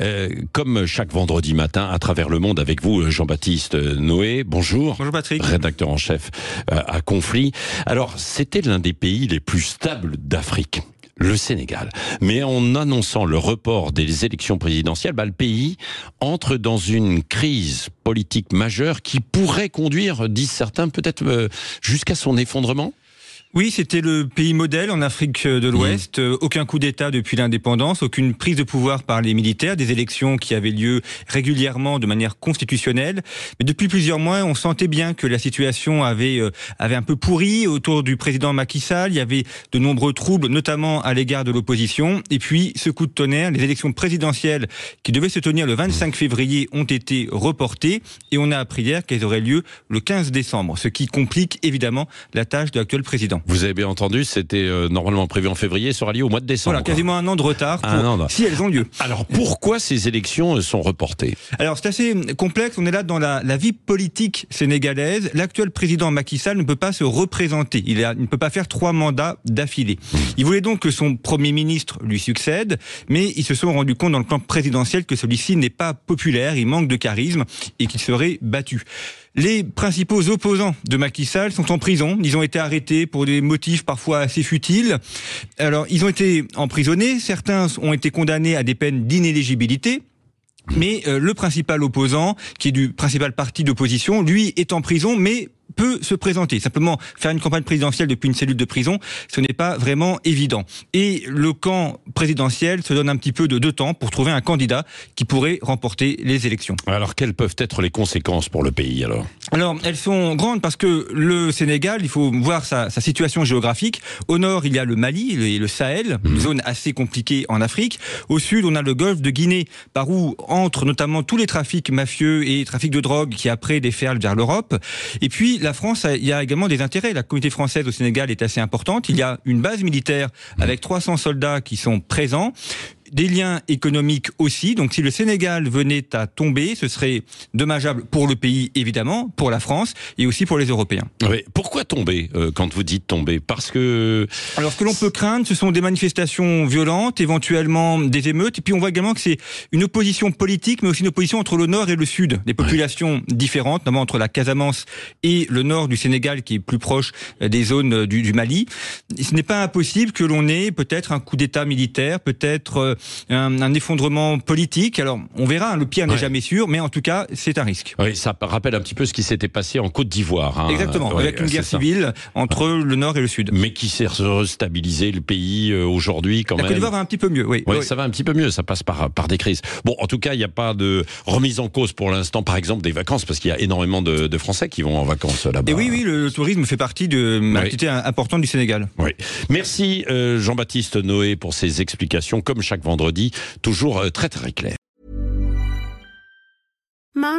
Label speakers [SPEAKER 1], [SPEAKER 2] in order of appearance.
[SPEAKER 1] Euh, comme chaque vendredi matin à travers le monde avec vous, Jean-Baptiste Noé. Bonjour.
[SPEAKER 2] Bonjour Patrick.
[SPEAKER 1] Rédacteur en chef euh, à Conflit. Alors, c'était l'un des pays les plus stables d'Afrique le Sénégal. Mais en annonçant le report des élections présidentielles, bah, le pays entre dans une crise politique majeure qui pourrait conduire, disent certains, peut-être euh, jusqu'à son effondrement
[SPEAKER 2] oui, c'était le pays modèle en Afrique de l'Ouest. Mmh. Aucun coup d'État depuis l'indépendance, aucune prise de pouvoir par les militaires, des élections qui avaient lieu régulièrement de manière constitutionnelle. Mais depuis plusieurs mois, on sentait bien que la situation avait euh, avait un peu pourri autour du président Macky Sall. Il y avait de nombreux troubles, notamment à l'égard de l'opposition. Et puis, ce coup de tonnerre, les élections présidentielles qui devaient se tenir le 25 février ont été reportées et on a appris hier qu'elles auraient lieu le 15 décembre, ce qui complique évidemment la tâche de l'actuel président.
[SPEAKER 1] Vous avez bien entendu, c'était euh, normalement prévu en février, sera lié au mois de décembre.
[SPEAKER 2] Voilà, quasiment un an de retard pour, si elles ont lieu.
[SPEAKER 1] Alors pourquoi ces élections euh, sont reportées?
[SPEAKER 2] Alors c'est assez complexe, on est là dans la, la vie politique sénégalaise. L'actuel président Macky Sall ne peut pas se représenter, il, a, il ne peut pas faire trois mandats d'affilée. Il voulait donc que son Premier ministre lui succède, mais ils se sont rendus compte dans le camp présidentiel que celui-ci n'est pas populaire, il manque de charisme et qu'il serait battu. Les principaux opposants de Macky Sall sont en prison. Ils ont été arrêtés pour des motifs parfois assez futiles. Alors, ils ont été emprisonnés. Certains ont été condamnés à des peines d'inéligibilité. Mais euh, le principal opposant, qui est du principal parti d'opposition, lui est en prison, mais peut se présenter. Simplement, faire une campagne présidentielle depuis une cellule de prison, ce n'est pas vraiment évident. Et le camp présidentiel se donne un petit peu de deux temps pour trouver un candidat qui pourrait remporter les élections.
[SPEAKER 1] Alors, quelles peuvent être les conséquences pour le pays alors?
[SPEAKER 2] Alors, elles sont grandes parce que le Sénégal, il faut voir sa, sa situation géographique. Au nord, il y a le Mali et le Sahel, une mmh. zone assez compliquée en Afrique. Au sud, on a le golfe de Guinée, par où entrent notamment tous les trafics mafieux et trafics de drogue qui après déferlent vers l'Europe. Et puis, la France, il y a également des intérêts. La communauté française au Sénégal est assez importante. Il y a une base militaire avec 300 soldats qui sont présents des liens économiques aussi. Donc si le Sénégal venait à tomber, ce serait dommageable pour le pays, évidemment, pour la France et aussi pour les Européens.
[SPEAKER 1] Oui. Pourquoi tomber euh, quand vous dites tomber? Parce que...
[SPEAKER 2] Alors ce que l'on peut craindre, ce sont des manifestations violentes, éventuellement des émeutes. Et puis on voit également que c'est une opposition politique, mais aussi une opposition entre le nord et le sud. Des populations différentes, notamment entre la Casamance et le nord du Sénégal, qui est plus proche euh, des zones euh, du, du Mali. ce n'est pas impossible que l'on ait peut-être un coup d'État militaire, peut-être un, effondrement politique. Alors, on verra, hein, le pire n'est jamais sûr, mais en tout cas, c'est un risque.
[SPEAKER 1] Oui, ça rappelle un petit peu ce qui s'était passé en Côte d'Ivoire. Hein.
[SPEAKER 2] Exactement, avec une guerre civile entre le Nord et le Sud.
[SPEAKER 1] Mais qui s'est restabilisé le pays euh, aujourd'hui quand
[SPEAKER 2] La
[SPEAKER 1] même.
[SPEAKER 2] Côte d'Ivoire va un petit peu mieux, oui.
[SPEAKER 1] Oui, ça va un petit peu mieux, ça passe par, par des crises. Bon, en tout cas, il n'y a pas de remise en cause pour l'instant, par exemple, des vacances, parce qu'il y a énormément de, de, Français qui vont en vacances là-bas.
[SPEAKER 2] Et oui, oui, le, tourisme fait partie de l'activité importante du Sénégal.
[SPEAKER 1] Oui. Merci euh, Jean-Baptiste Noé pour ces explications, comme chaque vendredi, toujours euh, très très clair.